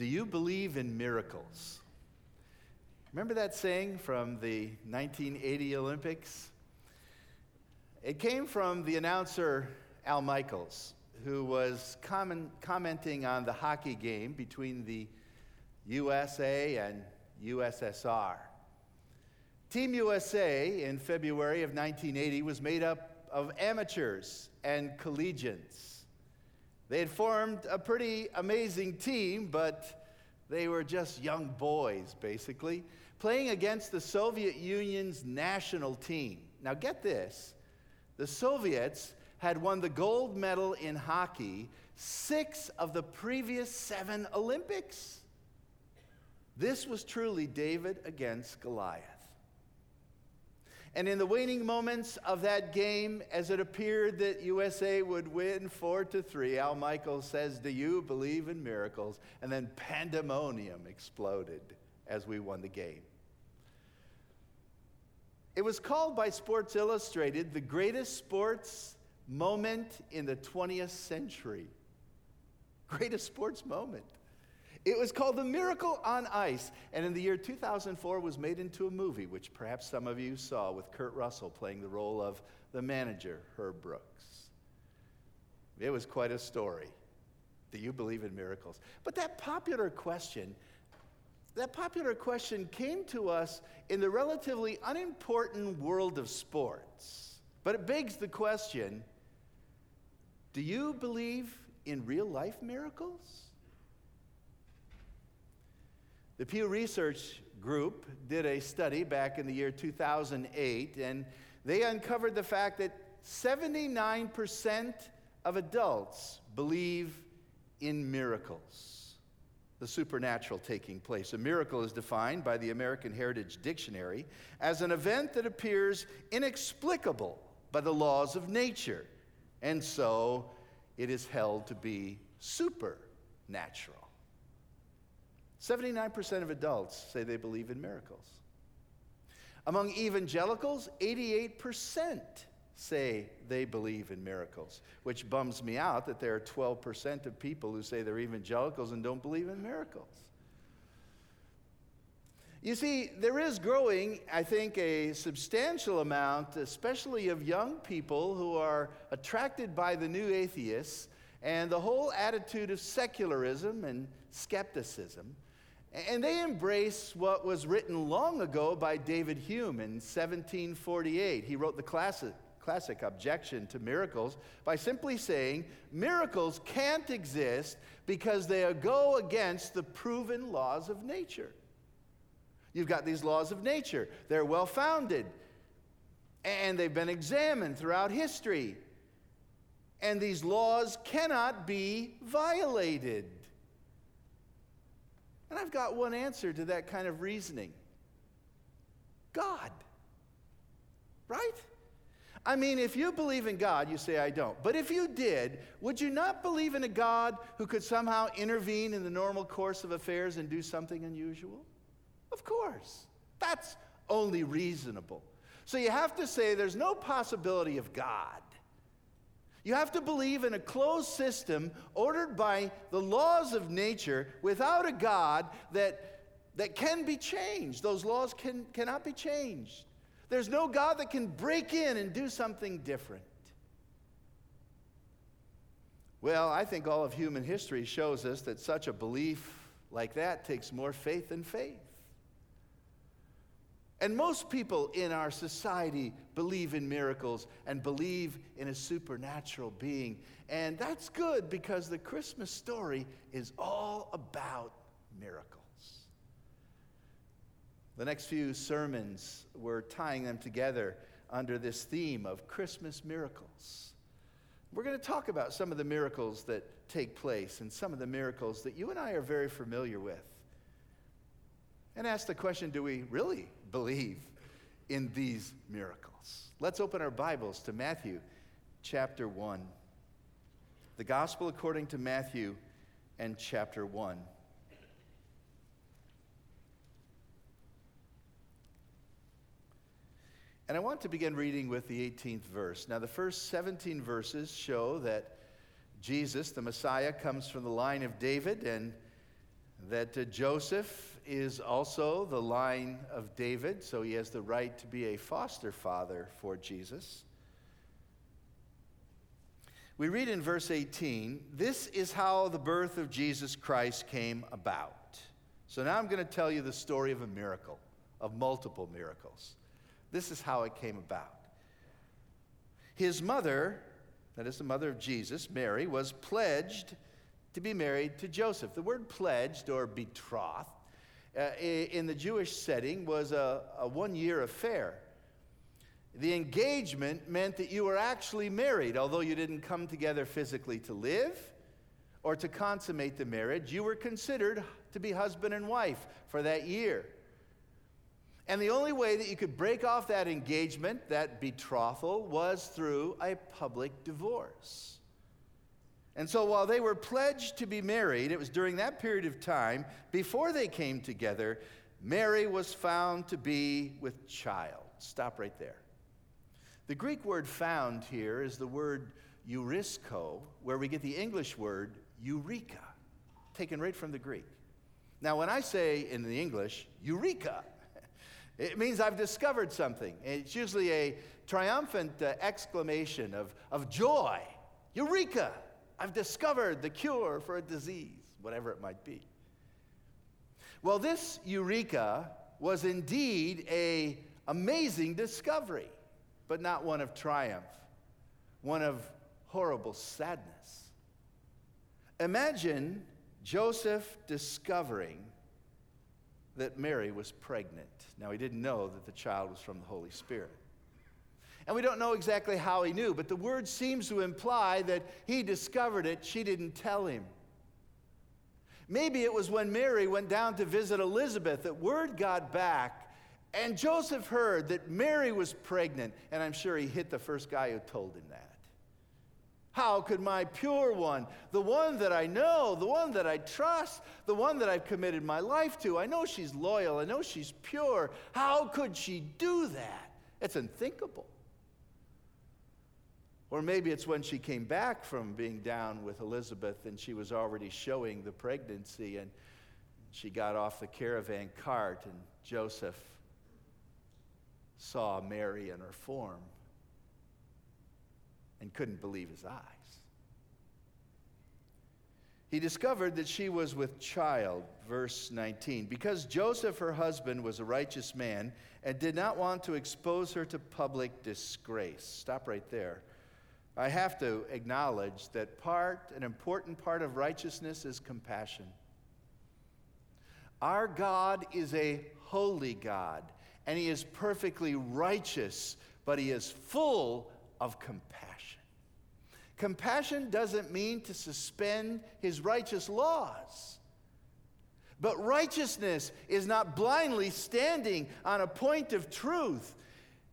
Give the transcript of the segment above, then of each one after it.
Do you believe in miracles? Remember that saying from the 1980 Olympics? It came from the announcer Al Michaels, who was comment, commenting on the hockey game between the USA and USSR. Team USA in February of 1980 was made up of amateurs and collegians. They had formed a pretty amazing team, but they were just young boys, basically, playing against the Soviet Union's national team. Now, get this the Soviets had won the gold medal in hockey six of the previous seven Olympics. This was truly David against Goliath. And in the waning moments of that game, as it appeared that USA would win four to three, Al Michaels says, Do you believe in miracles? And then pandemonium exploded as we won the game. It was called by Sports Illustrated the greatest sports moment in the 20th century. Greatest sports moment. It was called The Miracle on Ice, and in the year 2004 was made into a movie, which perhaps some of you saw with Kurt Russell playing the role of the manager, Herb Brooks. It was quite a story. Do you believe in miracles? But that popular question that popular question came to us in the relatively unimportant world of sports. But it begs the question do you believe in real life miracles? The Pew Research Group did a study back in the year 2008, and they uncovered the fact that 79% of adults believe in miracles the supernatural taking place. A miracle is defined by the American Heritage Dictionary as an event that appears inexplicable by the laws of nature, and so it is held to be supernatural. 79% of adults say they believe in miracles. Among evangelicals, 88% say they believe in miracles, which bums me out that there are 12% of people who say they're evangelicals and don't believe in miracles. You see, there is growing, I think, a substantial amount, especially of young people who are attracted by the new atheists and the whole attitude of secularism and skepticism. And they embrace what was written long ago by David Hume in 1748. He wrote the classic classic objection to miracles by simply saying miracles can't exist because they go against the proven laws of nature. You've got these laws of nature, they're well founded, and they've been examined throughout history. And these laws cannot be violated. And I've got one answer to that kind of reasoning God. Right? I mean, if you believe in God, you say, I don't. But if you did, would you not believe in a God who could somehow intervene in the normal course of affairs and do something unusual? Of course. That's only reasonable. So you have to say there's no possibility of God. You have to believe in a closed system ordered by the laws of nature without a God that, that can be changed. Those laws can, cannot be changed. There's no God that can break in and do something different. Well, I think all of human history shows us that such a belief like that takes more faith than faith. And most people in our society believe in miracles and believe in a supernatural being. And that's good because the Christmas story is all about miracles. The next few sermons, we're tying them together under this theme of Christmas miracles. We're going to talk about some of the miracles that take place and some of the miracles that you and I are very familiar with. And ask the question do we really believe in these miracles? Let's open our Bibles to Matthew chapter 1. The Gospel according to Matthew and chapter 1. And I want to begin reading with the 18th verse. Now, the first 17 verses show that Jesus, the Messiah, comes from the line of David, and that uh, Joseph is also the line of David, so he has the right to be a foster father for Jesus. We read in verse 18, this is how the birth of Jesus Christ came about. So now I'm going to tell you the story of a miracle, of multiple miracles. This is how it came about. His mother, that is the mother of Jesus, Mary, was pledged to be married to Joseph. The word pledged or betrothed uh, in the Jewish setting was a, a one year affair. The engagement meant that you were actually married, although you didn't come together physically to live or to consummate the marriage. You were considered to be husband and wife for that year. And the only way that you could break off that engagement, that betrothal, was through a public divorce. And so while they were pledged to be married, it was during that period of time, before they came together, Mary was found to be with child. Stop right there. The Greek word found here is the word eurisko, where we get the English word eureka, taken right from the Greek. Now, when I say in the English, eureka, it means I've discovered something. It's usually a triumphant uh, exclamation of, of joy. Eureka! I've discovered the cure for a disease, whatever it might be. Well, this eureka was indeed a amazing discovery, but not one of triumph, one of horrible sadness. Imagine Joseph discovering that Mary was pregnant. Now, he didn't know that the child was from the Holy Spirit. And we don't know exactly how he knew, but the word seems to imply that he discovered it, she didn't tell him. Maybe it was when Mary went down to visit Elizabeth that word got back, and Joseph heard that Mary was pregnant, and I'm sure he hit the first guy who told him that. How could my pure one, the one that I know, the one that I trust, the one that I've committed my life to, I know she's loyal, I know she's pure, how could she do that? It's unthinkable. Or maybe it's when she came back from being down with Elizabeth and she was already showing the pregnancy and she got off the caravan cart and Joseph saw Mary in her form and couldn't believe his eyes. He discovered that she was with child, verse 19, because Joseph, her husband, was a righteous man and did not want to expose her to public disgrace. Stop right there. I have to acknowledge that part, an important part of righteousness is compassion. Our God is a holy God, and He is perfectly righteous, but He is full of compassion. Compassion doesn't mean to suspend His righteous laws. But righteousness is not blindly standing on a point of truth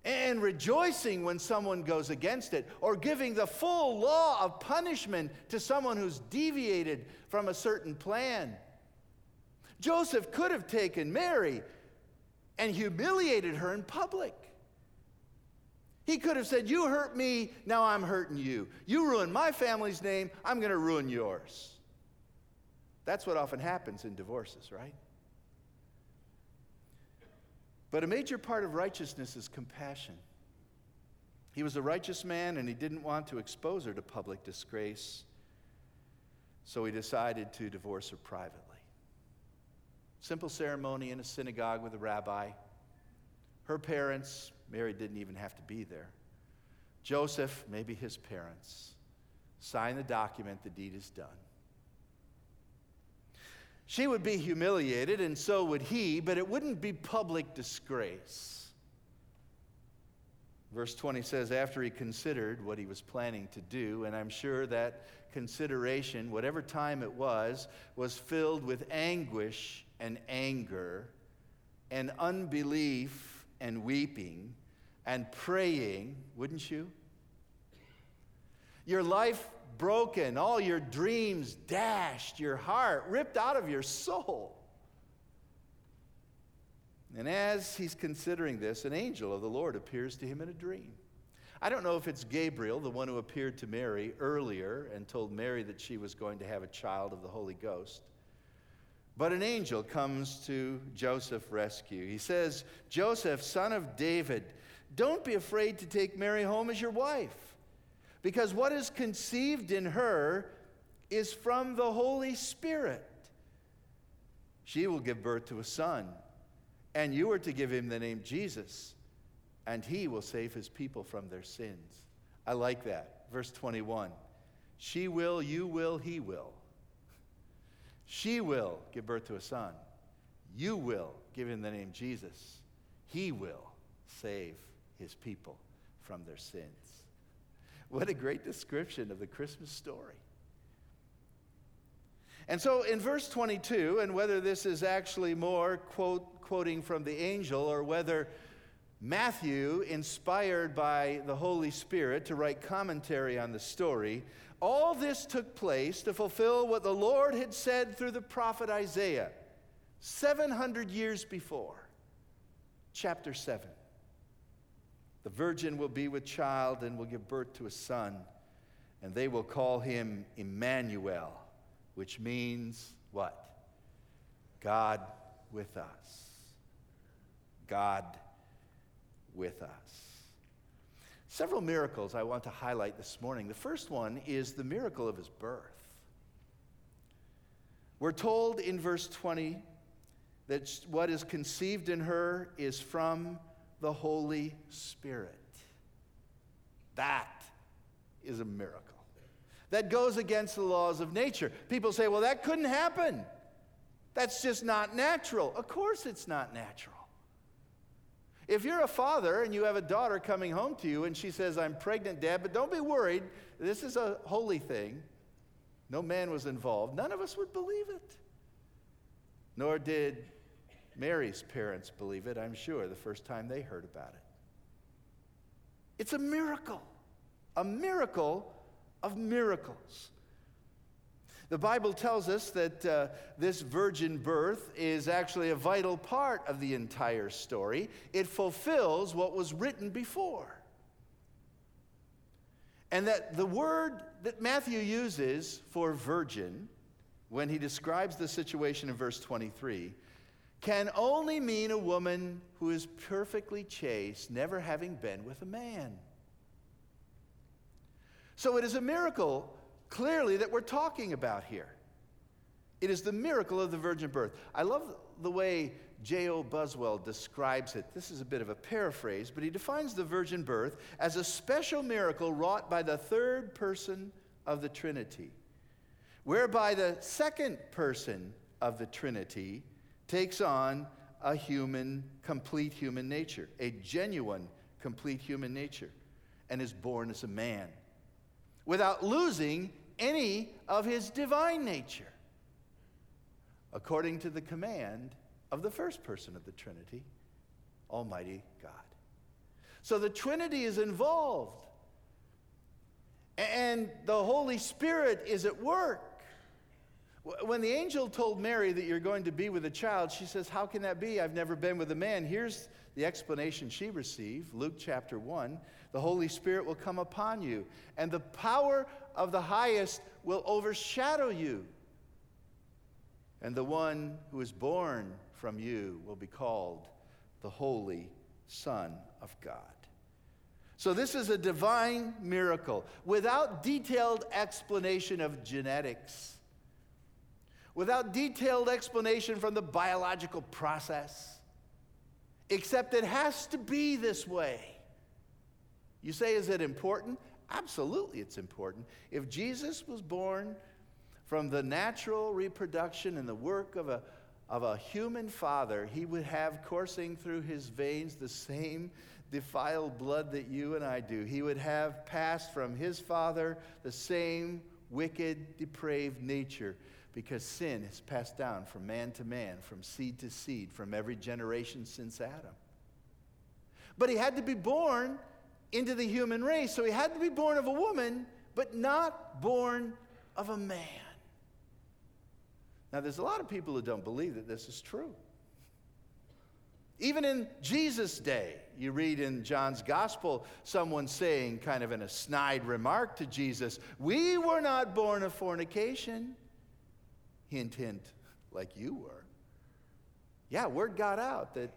and rejoicing when someone goes against it, or giving the full law of punishment to someone who's deviated from a certain plan. Joseph could have taken Mary and humiliated her in public. He could have said, You hurt me, now I'm hurting you. You ruined my family's name, I'm going to ruin yours. That's what often happens in divorces, right? But a major part of righteousness is compassion. He was a righteous man and he didn't want to expose her to public disgrace, so he decided to divorce her privately. Simple ceremony in a synagogue with a rabbi. Her parents, Mary didn't even have to be there. Joseph, maybe his parents, sign the document, the deed is done. She would be humiliated, and so would he, but it wouldn't be public disgrace. Verse 20 says, after he considered what he was planning to do, and I'm sure that consideration, whatever time it was, was filled with anguish and anger and unbelief and weeping and praying, wouldn't you? Your life broken, all your dreams dashed, your heart ripped out of your soul. And as he's considering this, an angel of the Lord appears to him in a dream. I don't know if it's Gabriel, the one who appeared to Mary earlier and told Mary that she was going to have a child of the Holy Ghost, But an angel comes to Joseph rescue. He says, Joseph, son of David, don't be afraid to take Mary home as your wife, because what is conceived in her is from the Holy Spirit. She will give birth to a son, and you are to give him the name Jesus, and he will save his people from their sins. I like that. Verse 21 She will, you will, he will. She will give birth to a son. You will give him the name Jesus. He will save his people from their sins. What a great description of the Christmas story. And so in verse 22, and whether this is actually more quote, quoting from the angel or whether Matthew, inspired by the Holy Spirit to write commentary on the story, all this took place to fulfill what the Lord had said through the prophet Isaiah 700 years before. Chapter 7. The virgin will be with child and will give birth to a son, and they will call him Emmanuel, which means what? God with us. God with us. Several miracles I want to highlight this morning. The first one is the miracle of his birth. We're told in verse 20 that what is conceived in her is from the Holy Spirit. That is a miracle. That goes against the laws of nature. People say, well, that couldn't happen. That's just not natural. Of course, it's not natural. If you're a father and you have a daughter coming home to you and she says, I'm pregnant, Dad, but don't be worried, this is a holy thing. No man was involved. None of us would believe it. Nor did Mary's parents believe it, I'm sure, the first time they heard about it. It's a miracle, a miracle of miracles. The Bible tells us that uh, this virgin birth is actually a vital part of the entire story. It fulfills what was written before. And that the word that Matthew uses for virgin, when he describes the situation in verse 23, can only mean a woman who is perfectly chaste, never having been with a man. So it is a miracle clearly that we're talking about here. It is the miracle of the virgin birth. I love the way J.O. Buswell describes it. This is a bit of a paraphrase, but he defines the virgin birth as a special miracle wrought by the third person of the Trinity, whereby the second person of the Trinity takes on a human, complete human nature, a genuine, complete human nature, and is born as a man without losing any of his divine nature, according to the command of the first person of the Trinity, Almighty God. So the Trinity is involved, and the Holy Spirit is at work. When the angel told Mary that you're going to be with a child, she says, How can that be? I've never been with a man. Here's the explanation she received Luke chapter 1 the Holy Spirit will come upon you, and the power of the highest will overshadow you. And the one who is born from you will be called the Holy Son of God. So, this is a divine miracle without detailed explanation of genetics, without detailed explanation from the biological process, except it has to be this way. You say, is it important? Absolutely, it's important. If Jesus was born from the natural reproduction and the work of a, of a human father, he would have coursing through his veins the same defiled blood that you and I do. He would have passed from his father the same wicked, depraved nature because sin is passed down from man to man, from seed to seed, from every generation since Adam. But he had to be born into the human race. So he had to be born of a woman, but not born of a man. Now, there's a lot of people who don't believe that this is true. Even in Jesus' day, you read in John's gospel someone saying, kind of in a snide remark to Jesus, We were not born of fornication. Hint, hint, like you were. Yeah, word got out that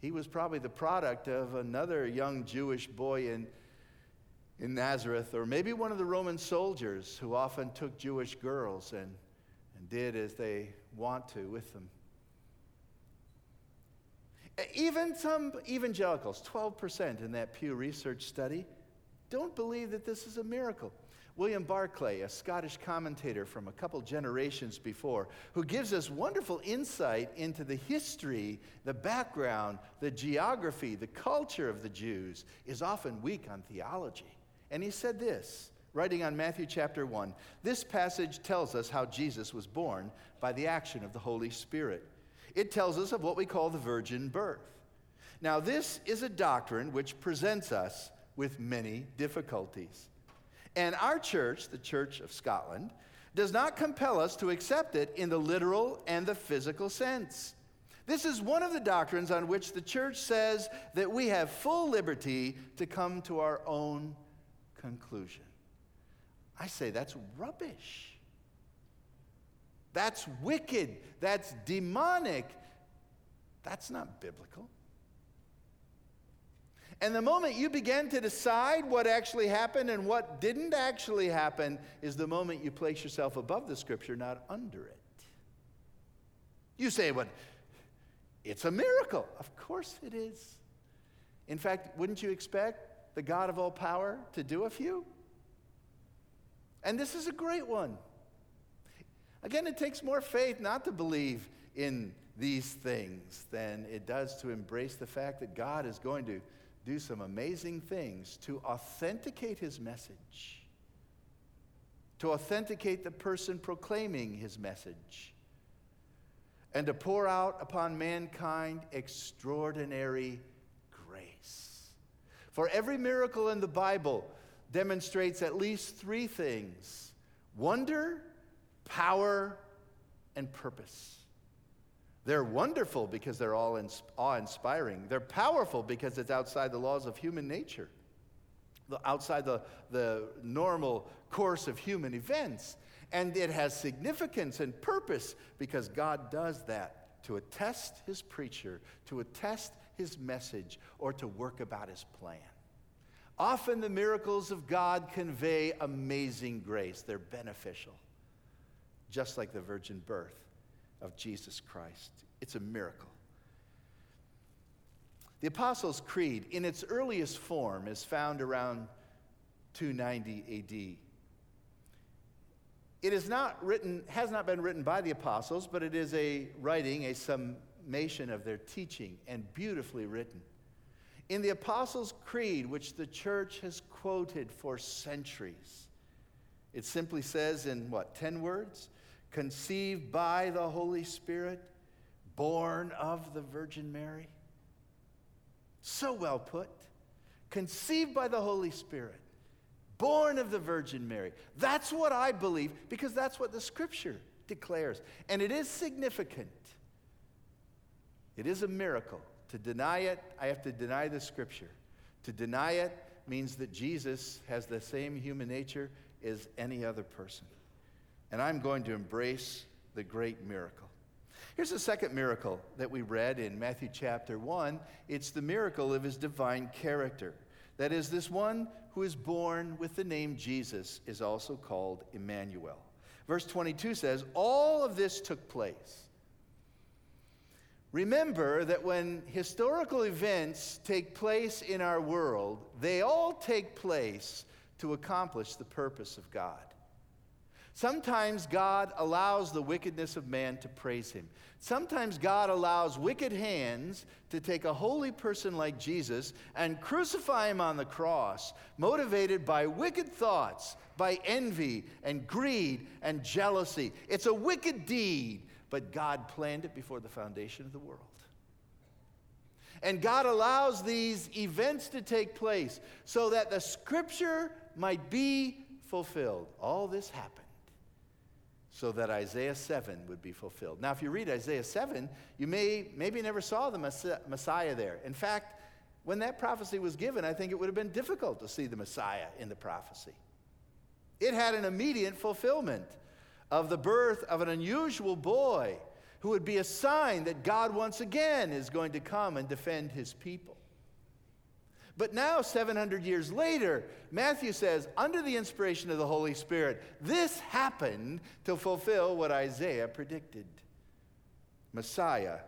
he was probably the product of another young Jewish boy in, in Nazareth, or maybe one of the Roman soldiers who often took Jewish girls and, and did as they want to with them. Even some evangelicals, 12% in that Pew Research study, don't believe that this is a miracle. William Barclay, a Scottish commentator from a couple generations before, who gives us wonderful insight into the history, the background, the geography, the culture of the Jews, is often weak on theology. And he said this, writing on Matthew chapter 1 This passage tells us how Jesus was born by the action of the Holy Spirit. It tells us of what we call the virgin birth. Now, this is a doctrine which presents us with many difficulties. And our church, the Church of Scotland, does not compel us to accept it in the literal and the physical sense. This is one of the doctrines on which the church says that we have full liberty to come to our own conclusion. I say that's rubbish. That's wicked. That's demonic. That's not biblical. And the moment you begin to decide what actually happened and what didn't actually happen is the moment you place yourself above the scripture, not under it. You say, "What? It's a miracle. Of course it is. In fact, wouldn't you expect the God of all power to do a few? And this is a great one. Again, it takes more faith not to believe in these things than it does to embrace the fact that God is going to do some amazing things to authenticate his message, to authenticate the person proclaiming his message, and to pour out upon mankind extraordinary grace. For every miracle in the Bible demonstrates at least three things wonder, power, and purpose. They're wonderful because they're all awe inspiring. They're powerful because it's outside the laws of human nature, outside the, the normal course of human events. And it has significance and purpose because God does that to attest his preacher, to attest his message, or to work about his plan. Often the miracles of God convey amazing grace, they're beneficial, just like the virgin birth of Jesus Christ. It's a miracle. The Apostles' Creed, in its earliest form, is found around 290 AD. It is not written, has not been written by the apostles, but it is a writing, a summation of their teaching, and beautifully written. In the Apostles' Creed, which the church has quoted for centuries, it simply says in what, 10 words? Conceived by the Holy Spirit, born of the Virgin Mary. So well put. Conceived by the Holy Spirit, born of the Virgin Mary. That's what I believe because that's what the scripture declares. And it is significant. It is a miracle. To deny it, I have to deny the scripture. To deny it means that Jesus has the same human nature as any other person and I'm going to embrace the great miracle. Here's the second miracle that we read in Matthew chapter 1 it's the miracle of his divine character. That is, this one who is born with the name Jesus is also called Emmanuel. Verse 22 says, All of this took place. Remember that when historical events take place in our world, they all take place to accomplish the purpose of God. Sometimes God allows the wickedness of man to praise him. Sometimes God allows wicked hands to take a holy person like Jesus and crucify him on the cross, motivated by wicked thoughts, by envy and greed and jealousy. It's a wicked deed, but God planned it before the foundation of the world. And God allows these events to take place so that the scripture might be fulfilled. All this happened so that Isaiah 7 would be fulfilled. Now, if you read Isaiah 7, you may maybe never saw the Messiah there. In fact, when that prophecy was given, I think it would have been difficult to see the Messiah in the prophecy. It had an immediate fulfillment. of the birth of an unusual boy who would be a sign that God once again is going to come and defend his people. But now, 700 years later, Matthew says, under the inspiration of the Holy Spirit, this happened to fulfill what Isaiah predicted. Messiah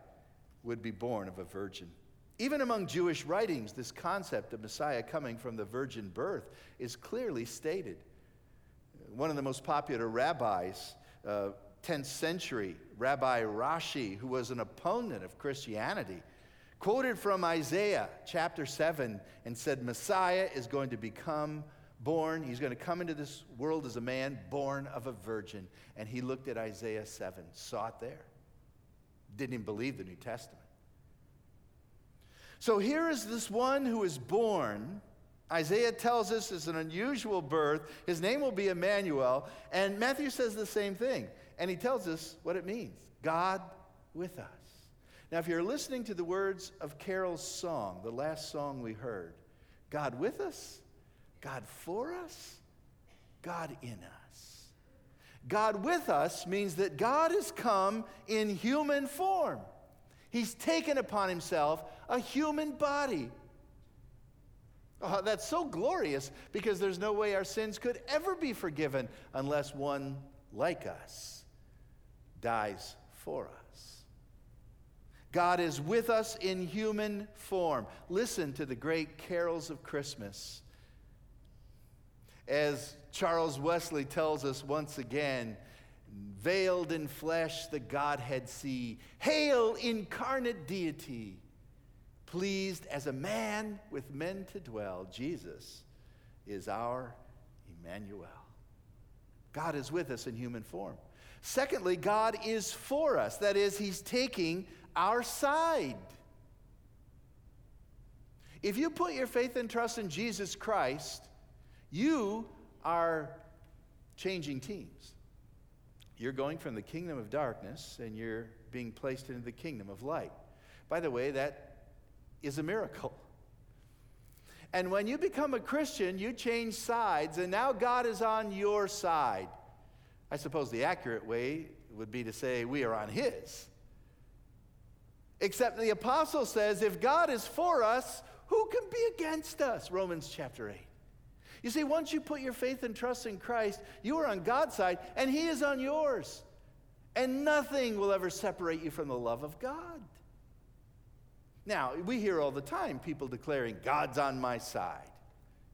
would be born of a virgin. Even among Jewish writings, this concept of Messiah coming from the virgin birth is clearly stated. One of the most popular rabbis, uh, 10th century, Rabbi Rashi, who was an opponent of Christianity, quoted from Isaiah chapter 7 and said, Messiah is going to become born. He's going to come into this world as a man born of a virgin. And he looked at Isaiah 7, saw it there. Didn't even believe the New Testament. So here is this one who is born. Isaiah tells us it's an unusual birth. His name will be Emmanuel. And Matthew says the same thing. And he tells us what it means God with us. Now, if you're listening to the words of Carol's song, the last song we heard, God with us, God for us, God in us. God with us means that God has come in human form. He's taken upon himself a human body. Oh, that's so glorious because there's no way our sins could ever be forgiven unless one like us dies for us. God is with us in human form. Listen to the great carols of Christmas. As Charles Wesley tells us once again, veiled in flesh the Godhead see. Hail, incarnate deity, pleased as a man with men to dwell. Jesus is our Emmanuel. God is with us in human form. Secondly, God is for us. That is, He's taking our side. If you put your faith and trust in Jesus Christ, you are changing teams. You're going from the kingdom of darkness and you're being placed into the kingdom of light. By the way, that is a miracle. And when you become a Christian, you change sides, and now God is on your side. I suppose the accurate way would be to say we are on His. Except the apostle says, if God is for us, who can be against us? Romans chapter 8. You see, once you put your faith and trust in Christ, you are on God's side and He is on yours. And nothing will ever separate you from the love of God. Now, we hear all the time people declaring, God's on my side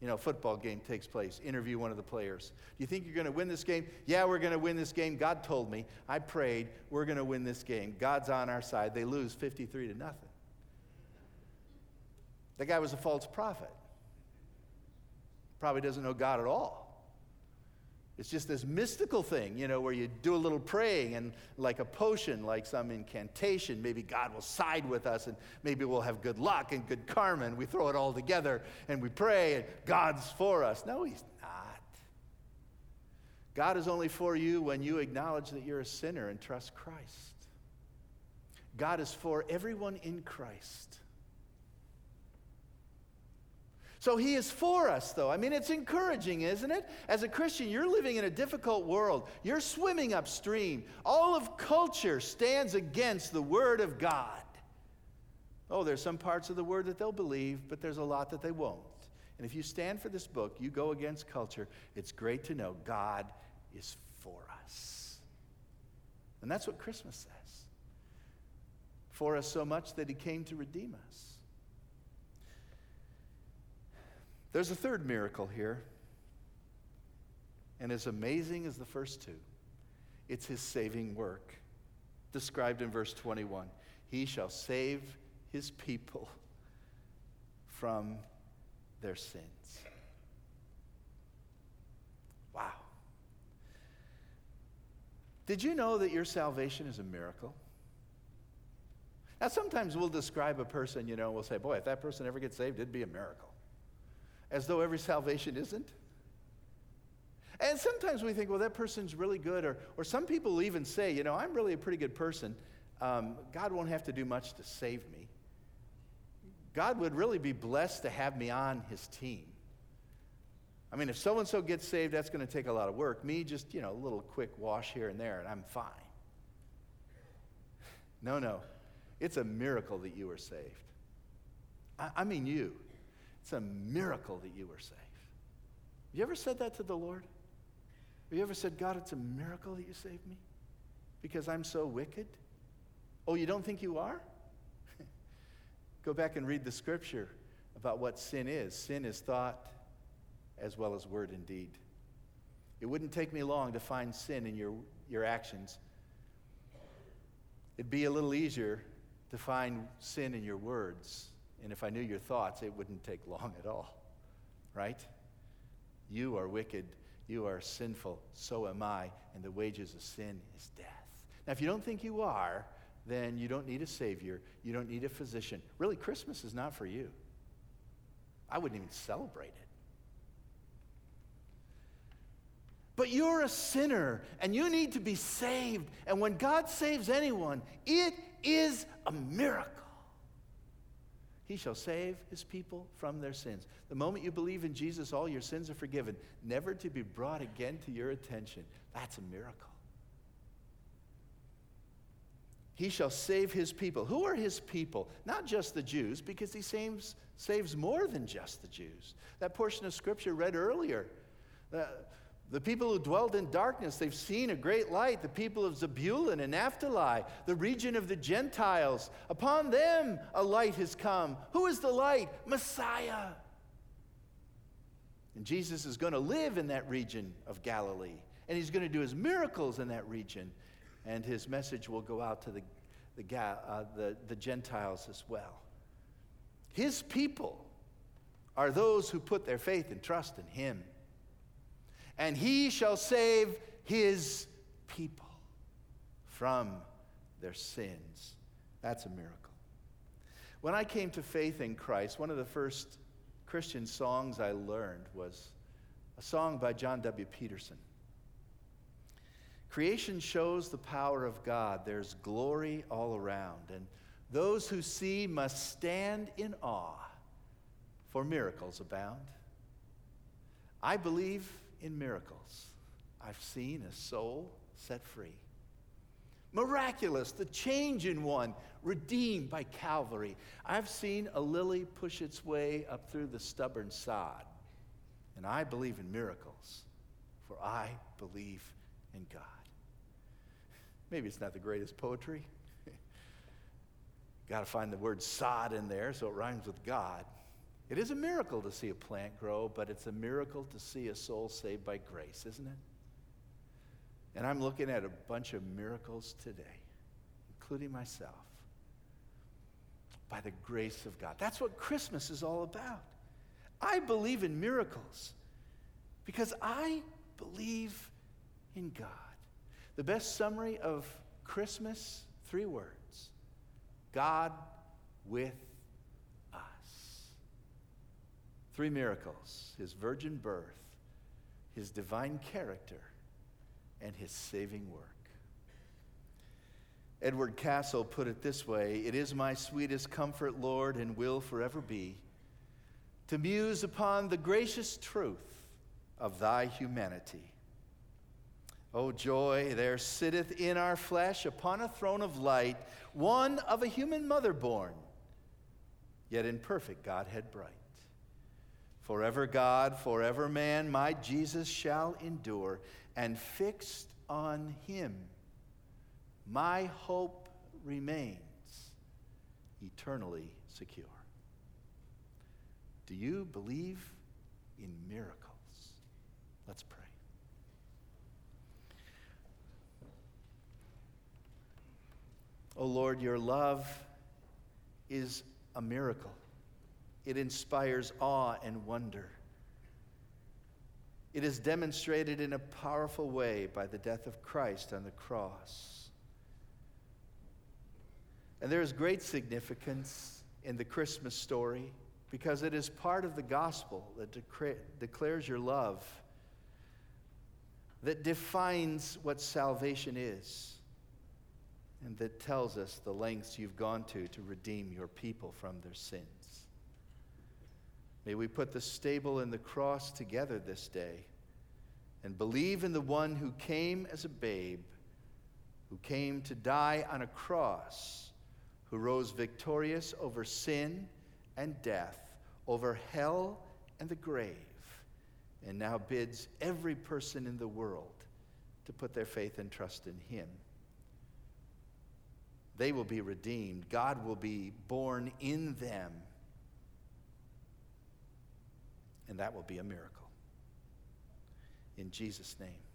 you know, football game takes place, interview one of the players. Do you think you're going to win this game? Yeah, we're going to win this game. God told me. I prayed. We're going to win this game. God's on our side. They lose 53 to nothing. That guy was a false prophet. Probably doesn't know God at all. It's just this mystical thing, you know, where you do a little praying and like a potion, like some incantation, maybe God will side with us and maybe we'll have good luck and good karma and we throw it all together and we pray and God's for us. No, He's not. God is only for you when you acknowledge that you're a sinner and trust Christ. God is for everyone in Christ. So he is for us, though. I mean, it's encouraging, isn't it? As a Christian, you're living in a difficult world. You're swimming upstream. All of culture stands against the Word of God. Oh, there's some parts of the Word that they'll believe, but there's a lot that they won't. And if you stand for this book, you go against culture, it's great to know God is for us. And that's what Christmas says. For us so much that he came to redeem us. There's a third miracle here, and as amazing as the first two, it's his saving work, described in verse 21. He shall save his people from their sins. Wow. Did you know that your salvation is a miracle? Now, sometimes we'll describe a person, you know, we'll say, boy, if that person ever gets saved, it'd be a miracle as though every salvation isn't. And sometimes we think, well, that person's really good. Or, or some people even say, you know, I'm really a pretty good person. Um, God won't have to do much to save me. God would really be blessed to have me on his team. I mean, if so and so gets saved, that's going to take a lot of work. Me, just, you know, a little quick wash here and there, and I'm fine. No, no. It's a miracle that you were saved. I, I mean, you. It's a miracle that you were saved. Have you ever said that to the Lord? Have you ever said, God, it's a miracle that you saved me because I'm so wicked? Oh, you don't think you are? Go back and read the scripture about what sin is. Sin is thought as well as word and deed. It wouldn't take me long to find sin in your, your actions. It'd be a little easier to find sin in your words. And if I knew your thoughts, it wouldn't take long at all. Right? You are wicked. You are sinful. So am I. And the wages of sin is death. Now, if you don't think you are, then you don't need a Savior. You don't need a physician. Really, Christmas is not for you. I wouldn't even celebrate it. But you're a sinner and you need to be saved. And when God saves anyone, it is a miracle. He shall save his people from their sins. The moment you believe in Jesus, all your sins are forgiven, never to be brought again to your attention. That's a miracle. He shall save his people. Who are his people? Not just the Jews, because he saves, saves more than just the Jews. That portion of scripture read earlier. Uh, the people who dwelled in darkness, they've seen a great light. The people of Zebulun and Naphtali, the region of the Gentiles, upon them a light has come. Who is the light? Messiah. And Jesus is going to live in that region of Galilee, and he's going to do his miracles in that region, and his message will go out to the, the, uh, the, the Gentiles as well. His people are those who put their faith and trust in him and he shall save his people from their sins. That's a miracle. When I came to faith in Christ, one of the first Christian songs I learned was a song by John W. Peterson. Creation shows the power of God. There's glory all around. And those who see must stand in awe, for miracles abound. I believe in miracles. I've seen a soul set free. Miraculous, the change in one, redeemed by Calvary. I've seen a lily push its way up through the stubborn sod. And I believe in miracles, for I believe in God. Maybe it's not the greatest poetry. Got to find the word sod in there so it rhymes with God. It is a miracle to see a plant grow, but it's a miracle to see a soul saved by grace, isn't it? And I'm looking at a bunch of miracles today, including myself, by the grace of God. That's what Christmas is all about. I believe in miracles because I believe in God. The best summary of Christmas, three words God with Three miracles his virgin birth, his divine character, and his saving work. Edward Caswall put it this way It is my sweetest comfort, Lord, and will forever be, to muse upon the gracious truth of thy humanity. O joy, there sitteth in our flesh upon a throne of light one of a human mother born, yet in perfect Godhead bright. Forever God, forever man, my Jesus shall endure, and fixed on him, my hope remains eternally secure. Do you believe in miracles? Let's pray. Oh Lord, your love is a miracle it inspires awe and wonder. It is demonstrated in a powerful way by the death of Christ on the cross. And there is great significance in the Christmas story because it is part of the gospel that declares your love, that defines what salvation is, and that tells us the lengths you've gone to to redeem your people from their sins. May we put the stable and the cross together this day and believe in the one who came as a babe, who came to die on a cross, who rose victorious over sin and death, over hell and the grave, and now bids every person in the world to put their faith and trust in him. They will be redeemed. God will be born in them. And that will be a miracle. In Jesus' name.